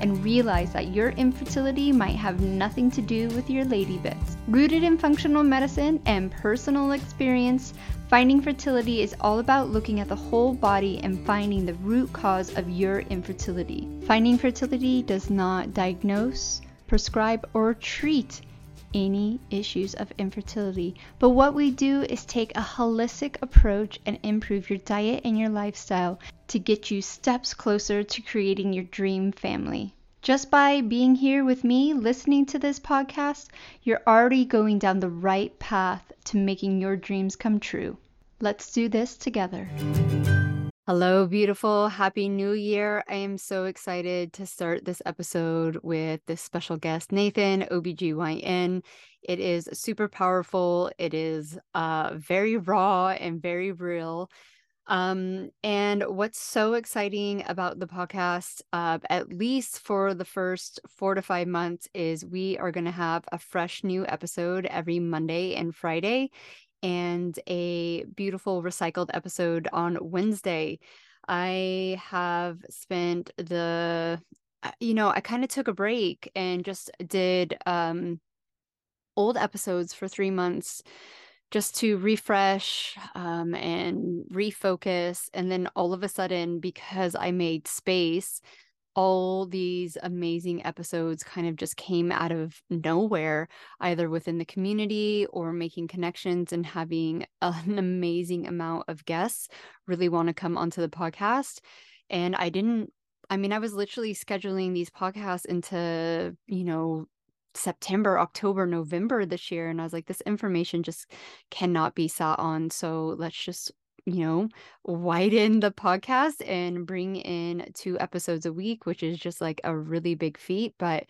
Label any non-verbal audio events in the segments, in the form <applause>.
and realize that your infertility might have nothing to do with your lady bits. Rooted in functional medicine and personal experience, Finding Fertility is all about looking at the whole body and finding the root cause of your infertility. Finding Fertility does not diagnose, prescribe, or treat any issues of infertility. But what we do is take a holistic approach and improve your diet and your lifestyle to get you steps closer to creating your dream family. Just by being here with me, listening to this podcast, you're already going down the right path to making your dreams come true. Let's do this together. Hello, beautiful. Happy New Year. I am so excited to start this episode with this special guest, Nathan, OBGYN. It is super powerful. It is uh, very raw and very real. Um, and what's so exciting about the podcast, uh, at least for the first four to five months, is we are going to have a fresh new episode every Monday and Friday and a beautiful recycled episode on Wednesday. I have spent the, you know, I kind of took a break and just did um, old episodes for three months just to refresh um, and refocus. And then all of a sudden, because I made space, all these amazing episodes kind of just came out of nowhere, either within the community or making connections and having <laughs> an amazing amount of guests really want to come onto the podcast. And I didn't, I mean, I was literally scheduling these podcasts into, you know, September, October, November this year. And I was like, this information just cannot be sat on. So let's just, you know, widen the podcast and bring in two episodes a week, which is just like a really big feat. But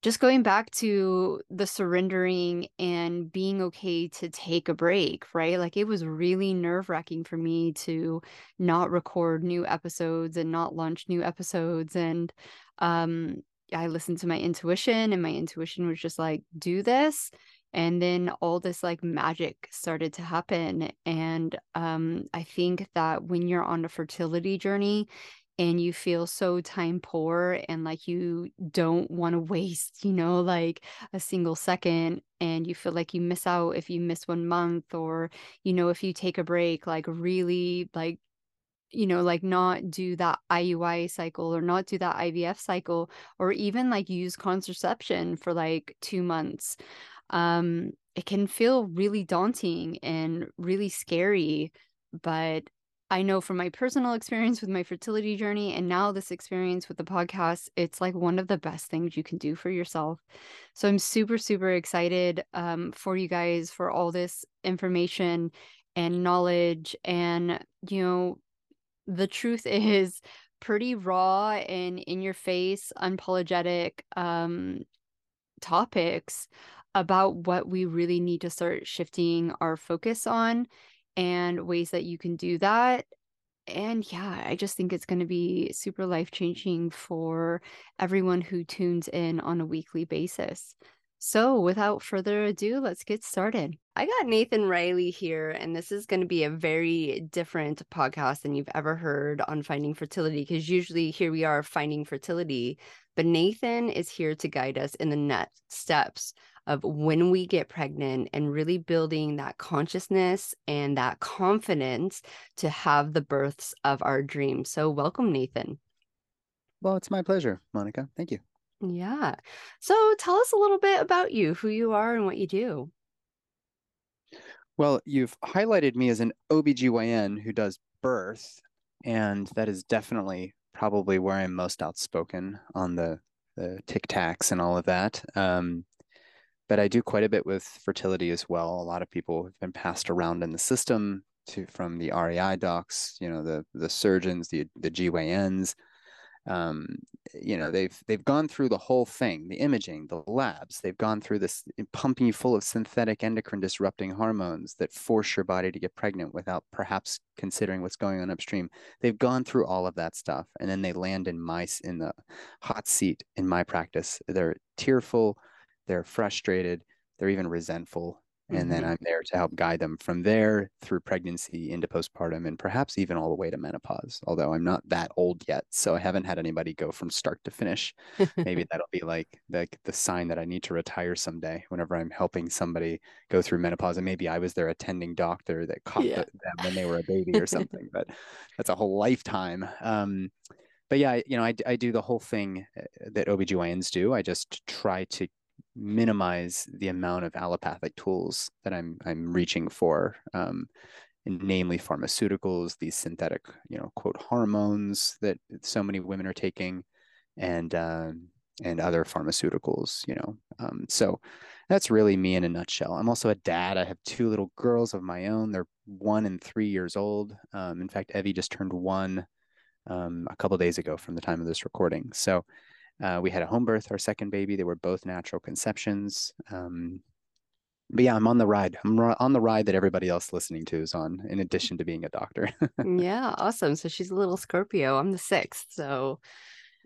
just going back to the surrendering and being okay to take a break, right? Like it was really nerve wracking for me to not record new episodes and not launch new episodes. And um, I listened to my intuition and my intuition was just like, do this. And then all this like magic started to happen. And um, I think that when you're on a fertility journey and you feel so time poor and like you don't want to waste, you know, like a single second and you feel like you miss out if you miss one month or, you know, if you take a break, like really like you know, like not do that IUI cycle or not do that IVF cycle or even like use contraception for like two months. Um, it can feel really daunting and really scary. But I know from my personal <laughs> experience with my fertility journey and now this experience with the podcast, it's like one of the best things you can do for yourself. So I'm super, super excited um, for you guys for all this information and knowledge and, you know, the truth <laughs> is pretty raw and in your face, unapologetic um, topics about what we really need to start shifting our focus on and ways that you can do that. And yeah, I just think it's going to be super life changing for everyone who tunes in on a weekly basis. So, without further ado, let's get started. I got Nathan Riley here, and this is going to be a very different podcast than you've ever heard on finding fertility because usually here we are finding fertility, but Nathan is here to guide us in the next steps of when we get pregnant and really building that consciousness and that confidence to have the births of our dreams. So, welcome, Nathan. Well, it's my pleasure, Monica. Thank you. Yeah. So tell us a little bit about you, who you are and what you do. Well, you've highlighted me as an OBGYN who does birth, and that is definitely probably where I'm most outspoken on the, the TikToks and all of that. Um, but I do quite a bit with fertility as well. A lot of people have been passed around in the system to from the REI docs, you know, the the surgeons, the the GYNs, um, you know they've they've gone through the whole thing the imaging the labs. They've gone through this pumping you full of synthetic endocrine disrupting hormones that force your body to get pregnant without perhaps considering what's going on upstream. They've gone through all of that stuff and then they land in my in the hot seat in my practice. They're tearful they're frustrated they're even resentful and mm-hmm. then I'm there to help guide them from there through pregnancy into postpartum and perhaps even all the way to menopause. Although I'm not that old yet, so I haven't had anybody go from start to finish. Maybe <laughs> that'll be like like the sign that I need to retire someday. Whenever I'm helping somebody go through menopause, and maybe I was their attending doctor that caught yeah. them when they were a baby or <laughs> something. but that's a whole lifetime. Um, but yeah, you know, I, I do the whole thing uh, that OBGYNs do. I just try to minimize the amount of allopathic tools that I'm I'm reaching for, um, namely pharmaceuticals, these synthetic, you know, quote hormones that so many women are taking, and uh, and other pharmaceuticals, you know. Um, so that's really me in a nutshell. I'm also a dad. I have two little girls of my own. They're one and three years old. Um, in fact, Evie just turned one um, a couple days ago from the time of this recording. So uh, we had a home birth, our second baby. They were both natural conceptions. Um, but yeah, I'm on the ride. I'm on the ride that everybody else listening to is on, in addition to being a doctor. <laughs> yeah, awesome. So she's a little Scorpio. I'm the sixth. So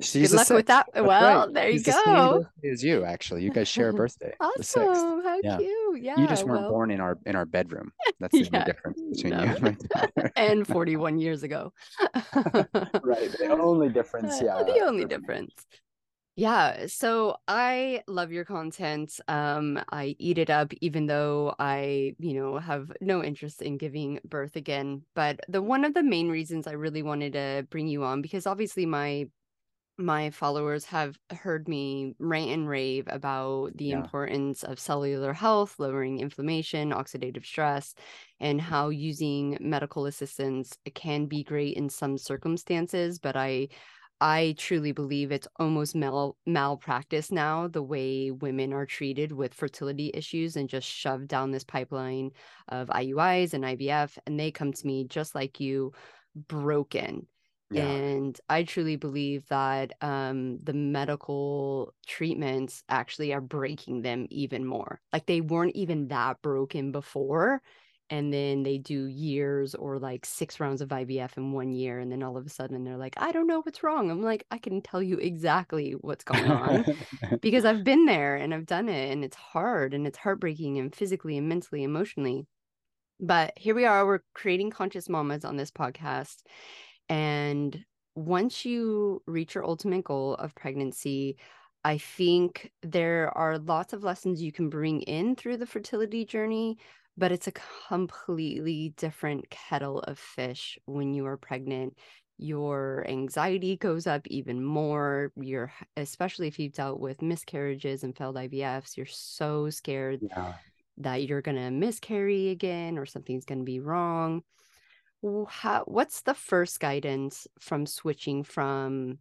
She's Good luck with that. That's well, right. there She's you go. The as you, actually. You guys share a <laughs> birthday. awesome. How yeah. cute. Yeah. You just weren't well... born in our in our bedroom. <laughs> That's the yeah. difference between no. you and, and 41 years ago. right. The only difference. Yeah. The only difference. Yeah, so I love your content. Um, I eat it up, even though I, you know, have no interest in giving birth again. But the one of the main reasons I really wanted to bring you on, because obviously my my followers have heard me rant and rave about the yeah. importance of cellular health, lowering inflammation, oxidative stress, and how using medical assistance can be great in some circumstances. But I I truly believe it's almost mal malpractice now the way women are treated with fertility issues and just shoved down this pipeline of IUIs and IVF and they come to me just like you broken. Yeah. And I truly believe that um, the medical treatments actually are breaking them even more. Like they weren't even that broken before and then they do years or like six rounds of IVF in one year and then all of a sudden they're like I don't know what's wrong. I'm like I can tell you exactly what's going on <laughs> because I've been there and I've done it and it's hard and it's heartbreaking and physically and mentally emotionally. But here we are we're creating conscious mamas on this podcast and once you reach your ultimate goal of pregnancy I think there are lots of lessons you can bring in through the fertility journey, but it's a completely different kettle of fish when you are pregnant. Your anxiety goes up even more. You're especially if you've dealt with miscarriages and failed ivfs you're so scared yeah. that you're going to miscarry again or something's going to be wrong. How, what's the first guidance from switching from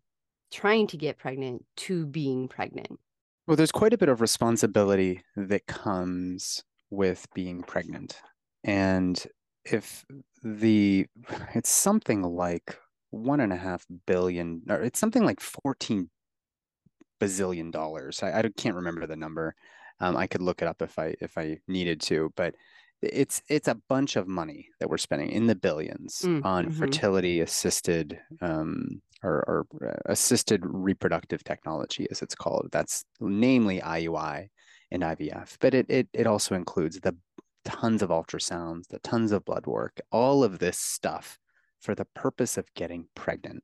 trying to get pregnant to being pregnant? Well there's quite a bit of responsibility that comes with being pregnant. And if the, it's something like one and a half billion, or it's something like 14 bazillion dollars. I, I can't remember the number. Um, I could look it up if I if I needed to, but it's it's a bunch of money that we're spending in the billions mm, on mm-hmm. fertility assisted um, or, or, uh, assisted reproductive technology, as it's called. That's namely IUI in IVF, but it, it, it also includes the tons of ultrasounds, the tons of blood work, all of this stuff for the purpose of getting pregnant.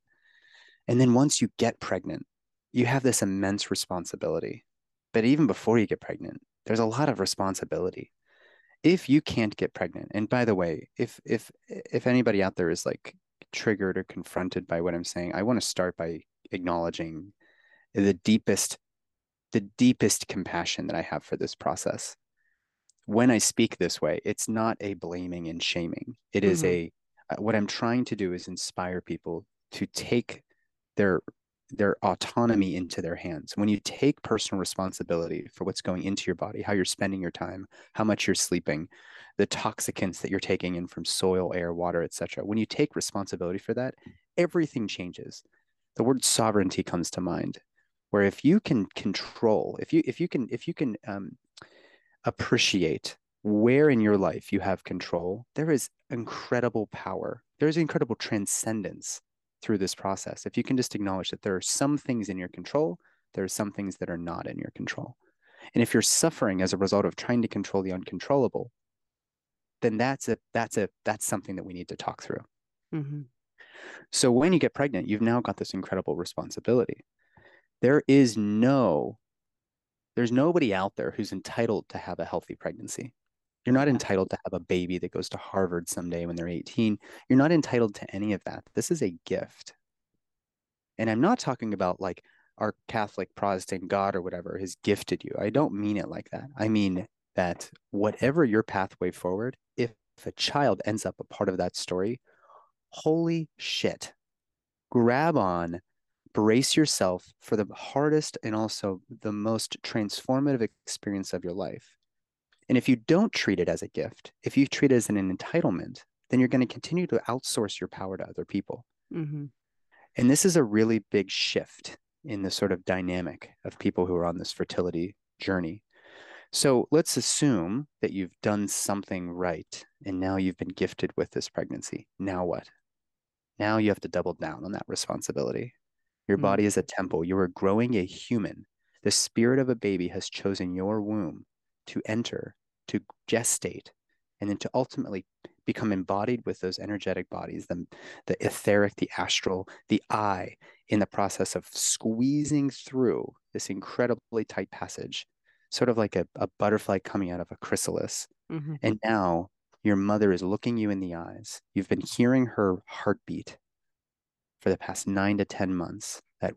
And then once you get pregnant, you have this immense responsibility. But even before you get pregnant, there's a lot of responsibility. If you can't get pregnant, and by the way, if if if anybody out there is like triggered or confronted by what I'm saying, I want to start by acknowledging the deepest the deepest compassion that I have for this process. When I speak this way, it's not a blaming and shaming. It is mm-hmm. a uh, what I'm trying to do is inspire people to take their their autonomy into their hands. When you take personal responsibility for what's going into your body, how you're spending your time, how much you're sleeping, the toxicants that you're taking in from soil, air, water, etc. When you take responsibility for that, everything changes the word sovereignty comes to mind, where if you can control, if you if you can if you can um, appreciate where in your life you have control, there is incredible power. There's incredible transcendence through this process. If you can just acknowledge that there are some things in your control, there are some things that are not in your control. And if you're suffering as a result of trying to control the uncontrollable, then that's a that's a that's something that we need to talk through. Mm-hmm. So when you get pregnant, you've now got this incredible responsibility. There is no there's nobody out there who's entitled to have a healthy pregnancy. You're not entitled to have a baby that goes to Harvard someday when they're 18. You're not entitled to any of that. This is a gift. And I'm not talking about like our Catholic Protestant God or whatever has gifted you. I don't mean it like that. I mean that whatever your pathway forward, if, if a child ends up a part of that story, holy shit, grab on, brace yourself for the hardest and also the most transformative experience of your life and if you don't treat it as a gift, if you treat it as an entitlement, then you're going to continue to outsource your power to other people. Mm-hmm. And this is a really big shift in the sort of dynamic of people who are on this fertility journey. So let's assume that you've done something right and now you've been gifted with this pregnancy. Now what? Now you have to double down on that responsibility. Your body is a temple. You are growing a human. The spirit of a baby has chosen your womb to enter, to gestate, and then to ultimately become embodied with those energetic bodies, the, the etheric, the astral, the I, in the process of squeezing through this incredibly tight passage, sort of like a, a butterfly coming out of a chrysalis. Mm-hmm. And now your mother is looking you in the eyes. You've been hearing her heartbeat for the past nine to 10 months. That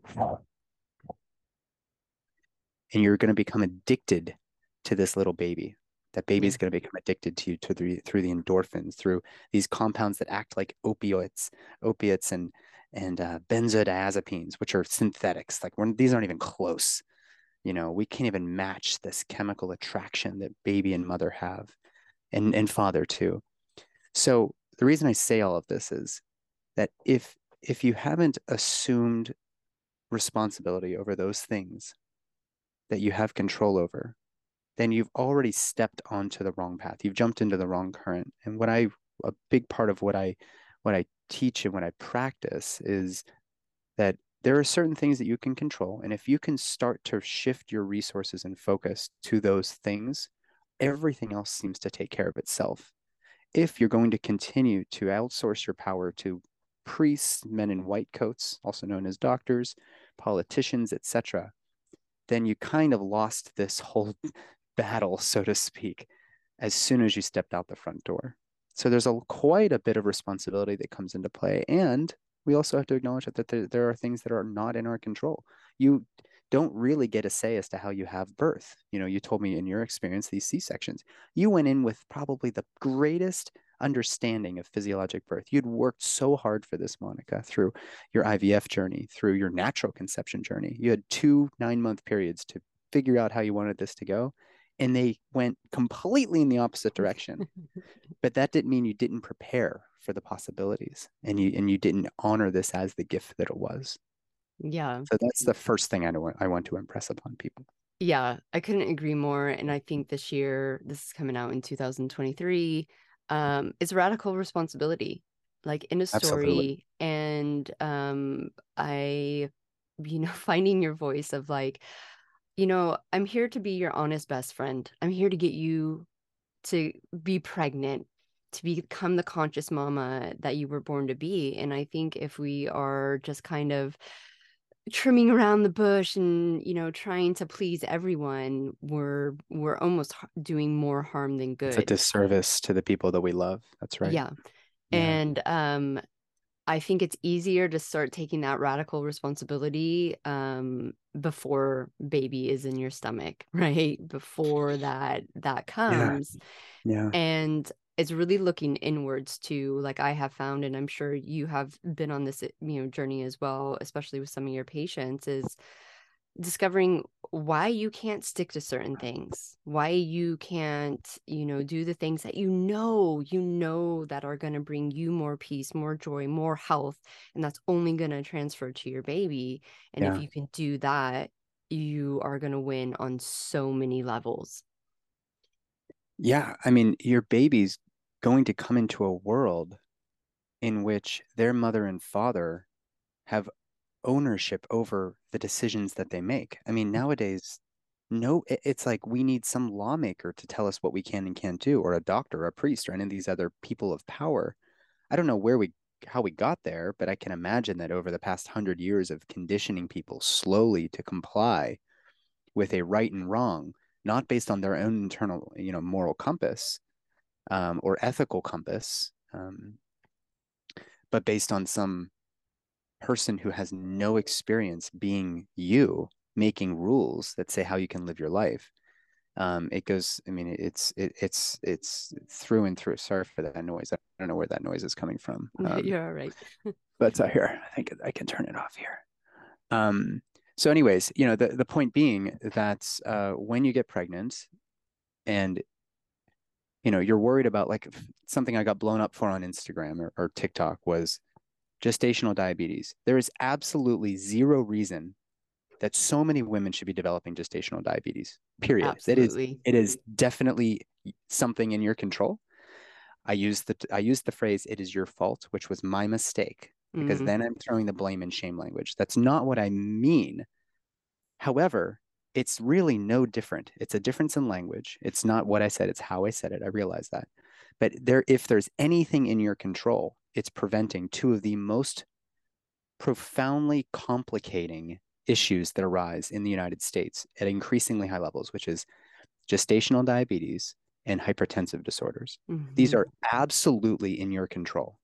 and you're going to become addicted to this little baby. That baby is going to become addicted to you to the, through the endorphins, through these compounds that act like opioids, opiates, and and uh, benzodiazepines, which are synthetics. Like these aren't even close. You know, we can't even match this chemical attraction that baby and mother have, and and father too. So the reason I say all of this is that if if you haven't assumed responsibility over those things that you have control over, then you've already stepped onto the wrong path. You've jumped into the wrong current. And what I a big part of what I what I teach and what I practice is that there are certain things that you can control. And if you can start to shift your resources and focus to those things, everything else seems to take care of itself. If you're going to continue to outsource your power to priests, men in white coats, also known as doctors, politicians, etc., then you kind of lost this whole <laughs> battle, so to speak, as soon as you stepped out the front door. So there's a quite a bit of responsibility that comes into play, and we also have to acknowledge that there, there are things that are not in our control. You don't really get a say as to how you have birth. You know, you told me in your experience these C sections, you went in with probably the greatest understanding of physiologic birth. You'd worked so hard for this, Monica, through your IVF journey, through your natural conception journey. You had two nine month periods to figure out how you wanted this to go and they went completely in the opposite direction <laughs> but that didn't mean you didn't prepare for the possibilities and you and you didn't honor this as the gift that it was yeah so that's the first thing i know i want to impress upon people yeah i couldn't agree more and i think this year this is coming out in 2023 um it's radical responsibility like in a story Absolutely. and um i you know <laughs> finding your voice of like you know, I'm here to be your honest best friend. I'm here to get you to be pregnant, to become the conscious mama that you were born to be. And I think if we are just kind of trimming around the bush and you know trying to please everyone we're we're almost doing more harm than good it's a disservice to the people that we love that's right yeah, yeah. and um I think it's easier to start taking that radical responsibility um, before baby is in your stomach, <laughs> right? Before that that comes. Yeah. yeah. And it's really looking inwards to Like I have found, and I'm sure you have been on this, you know, journey as well, especially with some of your patients, is discovering why you can't stick to certain things why you can't you know do the things that you know you know that are going to bring you more peace more joy more health and that's only going to transfer to your baby and Yeah. if you can do that you are going to win on so many levels Yeah, I mean, your baby's going to come into a world in which their mother and father have ownership over the decisions that they make. I mean, mm-hmm. nowadays, no, it's like we need some lawmaker to tell us what we can and can't do, or a doctor, or a priest, or any of these other people of power. I don't know where we how we got there, but I can imagine that over the past hundred years of conditioning people slowly to comply with a right and wrong, not based on their own internal, you know, moral compass um, or ethical compass, um, but based on some person who has no experience being you, making rules that say how you can live your life. Um, it goes. I mean, it's it, it's it's through and through. Sorry for that noise. I don't know where that noise is coming from. <laughs> Um, you're all right <laughs> but out here. I think I can turn it off here. Um, so, anyways, you know, the, the point being that uh, when you get pregnant and you know you're worried about like something I got blown up for on Instagram or, or TikTok was gestational diabetes. There is absolutely zero reason that so many women should be developing gestational diabetes. Period. That is absolutely it is definitely something in your control. I used the I used the phrase "it is your fault," which was my mistake because Mhm. then I'm throwing the blame and shame language. That's not what I mean. However, it's really no different. It's a difference in language. It's not what I said, it's how I said it. I realize that. But there if there's anything in your control, it's preventing two of the most profoundly complicating issues that arise in the United States at increasingly high levels, which is gestational diabetes and hypertensive disorders. These Mhm. are absolutely in your control.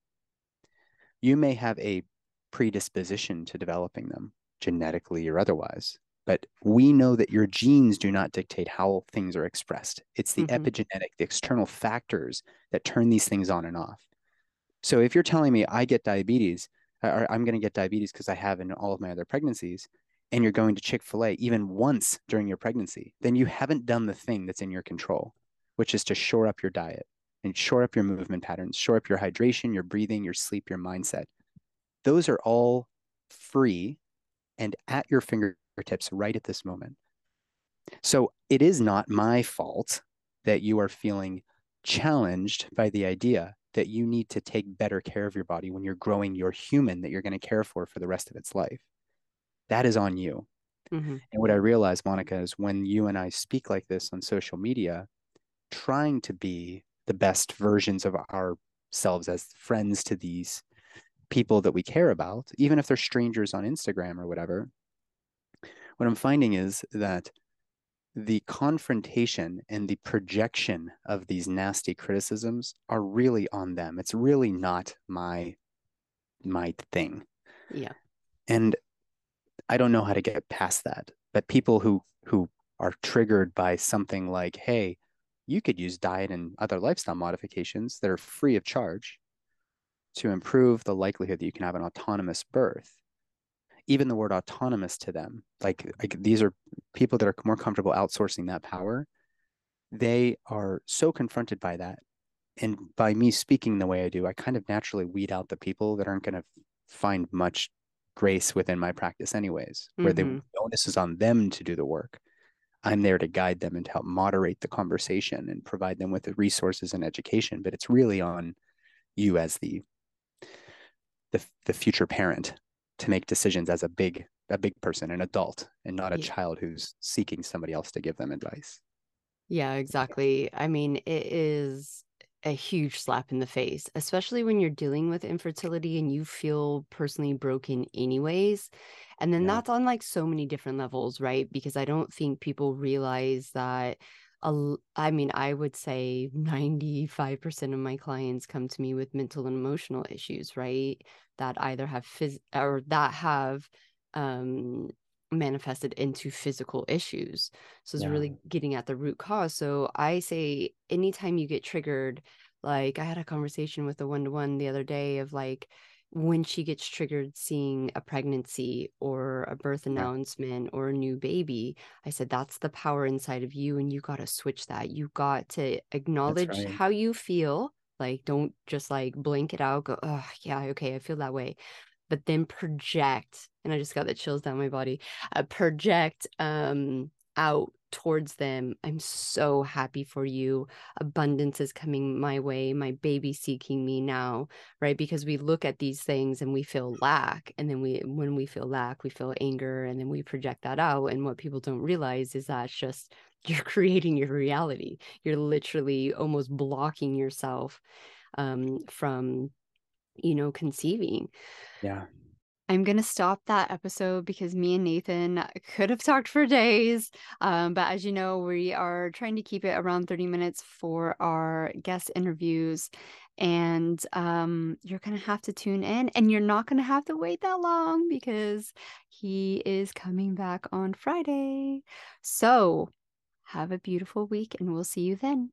You may have a predisposition to developing them genetically or otherwise, but we know that your genes do not dictate how things are expressed. It's the Mhm. epigenetic, the external factors that turn these things on and off. So if you're telling me I get diabetes, or I'm going to get diabetes because I have in all of my other pregnancies, and you're going to Chick fil A even once during your pregnancy, then you haven't done the thing that's in your control, which is to shore up your diet and shore up your movement patterns, shore up your hydration, your breathing, your sleep, your mindset. Those are all free and at your fingertips right at this moment. So it is not my fault that you are feeling challenged by the idea that you need to take better care of your body when you're growing your human that you're going to care for for the rest of its life. That is on you. Mhm. And what I realize, Monica, is when you and I speak like this on social media, trying to be the best versions of ourselves as friends to these people that we care about, even if they're strangers on Instagram or whatever, what I'm finding is that the confrontation and the projection of these nasty criticisms are really on them. It's really not my my thing. yeah And I don't know how to get past that. But people who who are triggered by something like, hey, you could use diet and other lifestyle modifications that are free of charge to improve the likelihood that you can have an autonomous birth. Even the word autonomous to them, like, like these are people that are more comfortable outsourcing that power. They are so confronted by that. And by me speaking the way I do, I kind of naturally weed out the people that aren't going to find much grace within my practice, anyways, where the Mhm. onus is on them to do the work. I'm there to guide them and to help moderate the conversation and provide them with the resources and education. But it's really on you as the the, the future parent to make decisions as a big a big person, an adult, and not a Yeah. child who's seeking somebody else to give them advice. Yeah, exactly. I mean, it is a huge slap in the face, especially when you're dealing with infertility and you feel personally broken anyways. And then Yeah. that's on like so many different levels, right? Because I don't think people realize that a I mean, I would say 95% of my clients come to me with mental and emotional issues, right? That either have phys or that have um manifested into physical issues. So it's Yeah. really getting at the root cause. So I say anytime you get triggered, like I had a conversation with a one to one the other day of like, when she gets triggered seeing a pregnancy or a birth announcement or a new baby, I said, that's the power inside of you. And you got to switch that. You got to acknowledge right. how you feel. Like, don't just like blink it out, go, oh, yeah, okay, I feel that way. But then project, and I just got the chills down my body, uh, project um, out towards them. I'm so happy for you. Abundance is coming my way. My baby seeking me now, right? Because we look at these things and we feel lack. And then we, when we feel lack, we feel anger and then we project that out. And what people don't realize is that it's just <laughs> you're creating your reality. You're literally almost blocking yourself um, from, you know, conceiving. Yeah. I'm going to stop that episode because me and Nathan could have talked for days. Um, but as you know, we are trying to keep it around 30 minutes for our guest interviews. And um, you're going to have to tune in and you're not going to have to wait that long because he is coming back on Friday. So have a beautiful week and we'll see you then.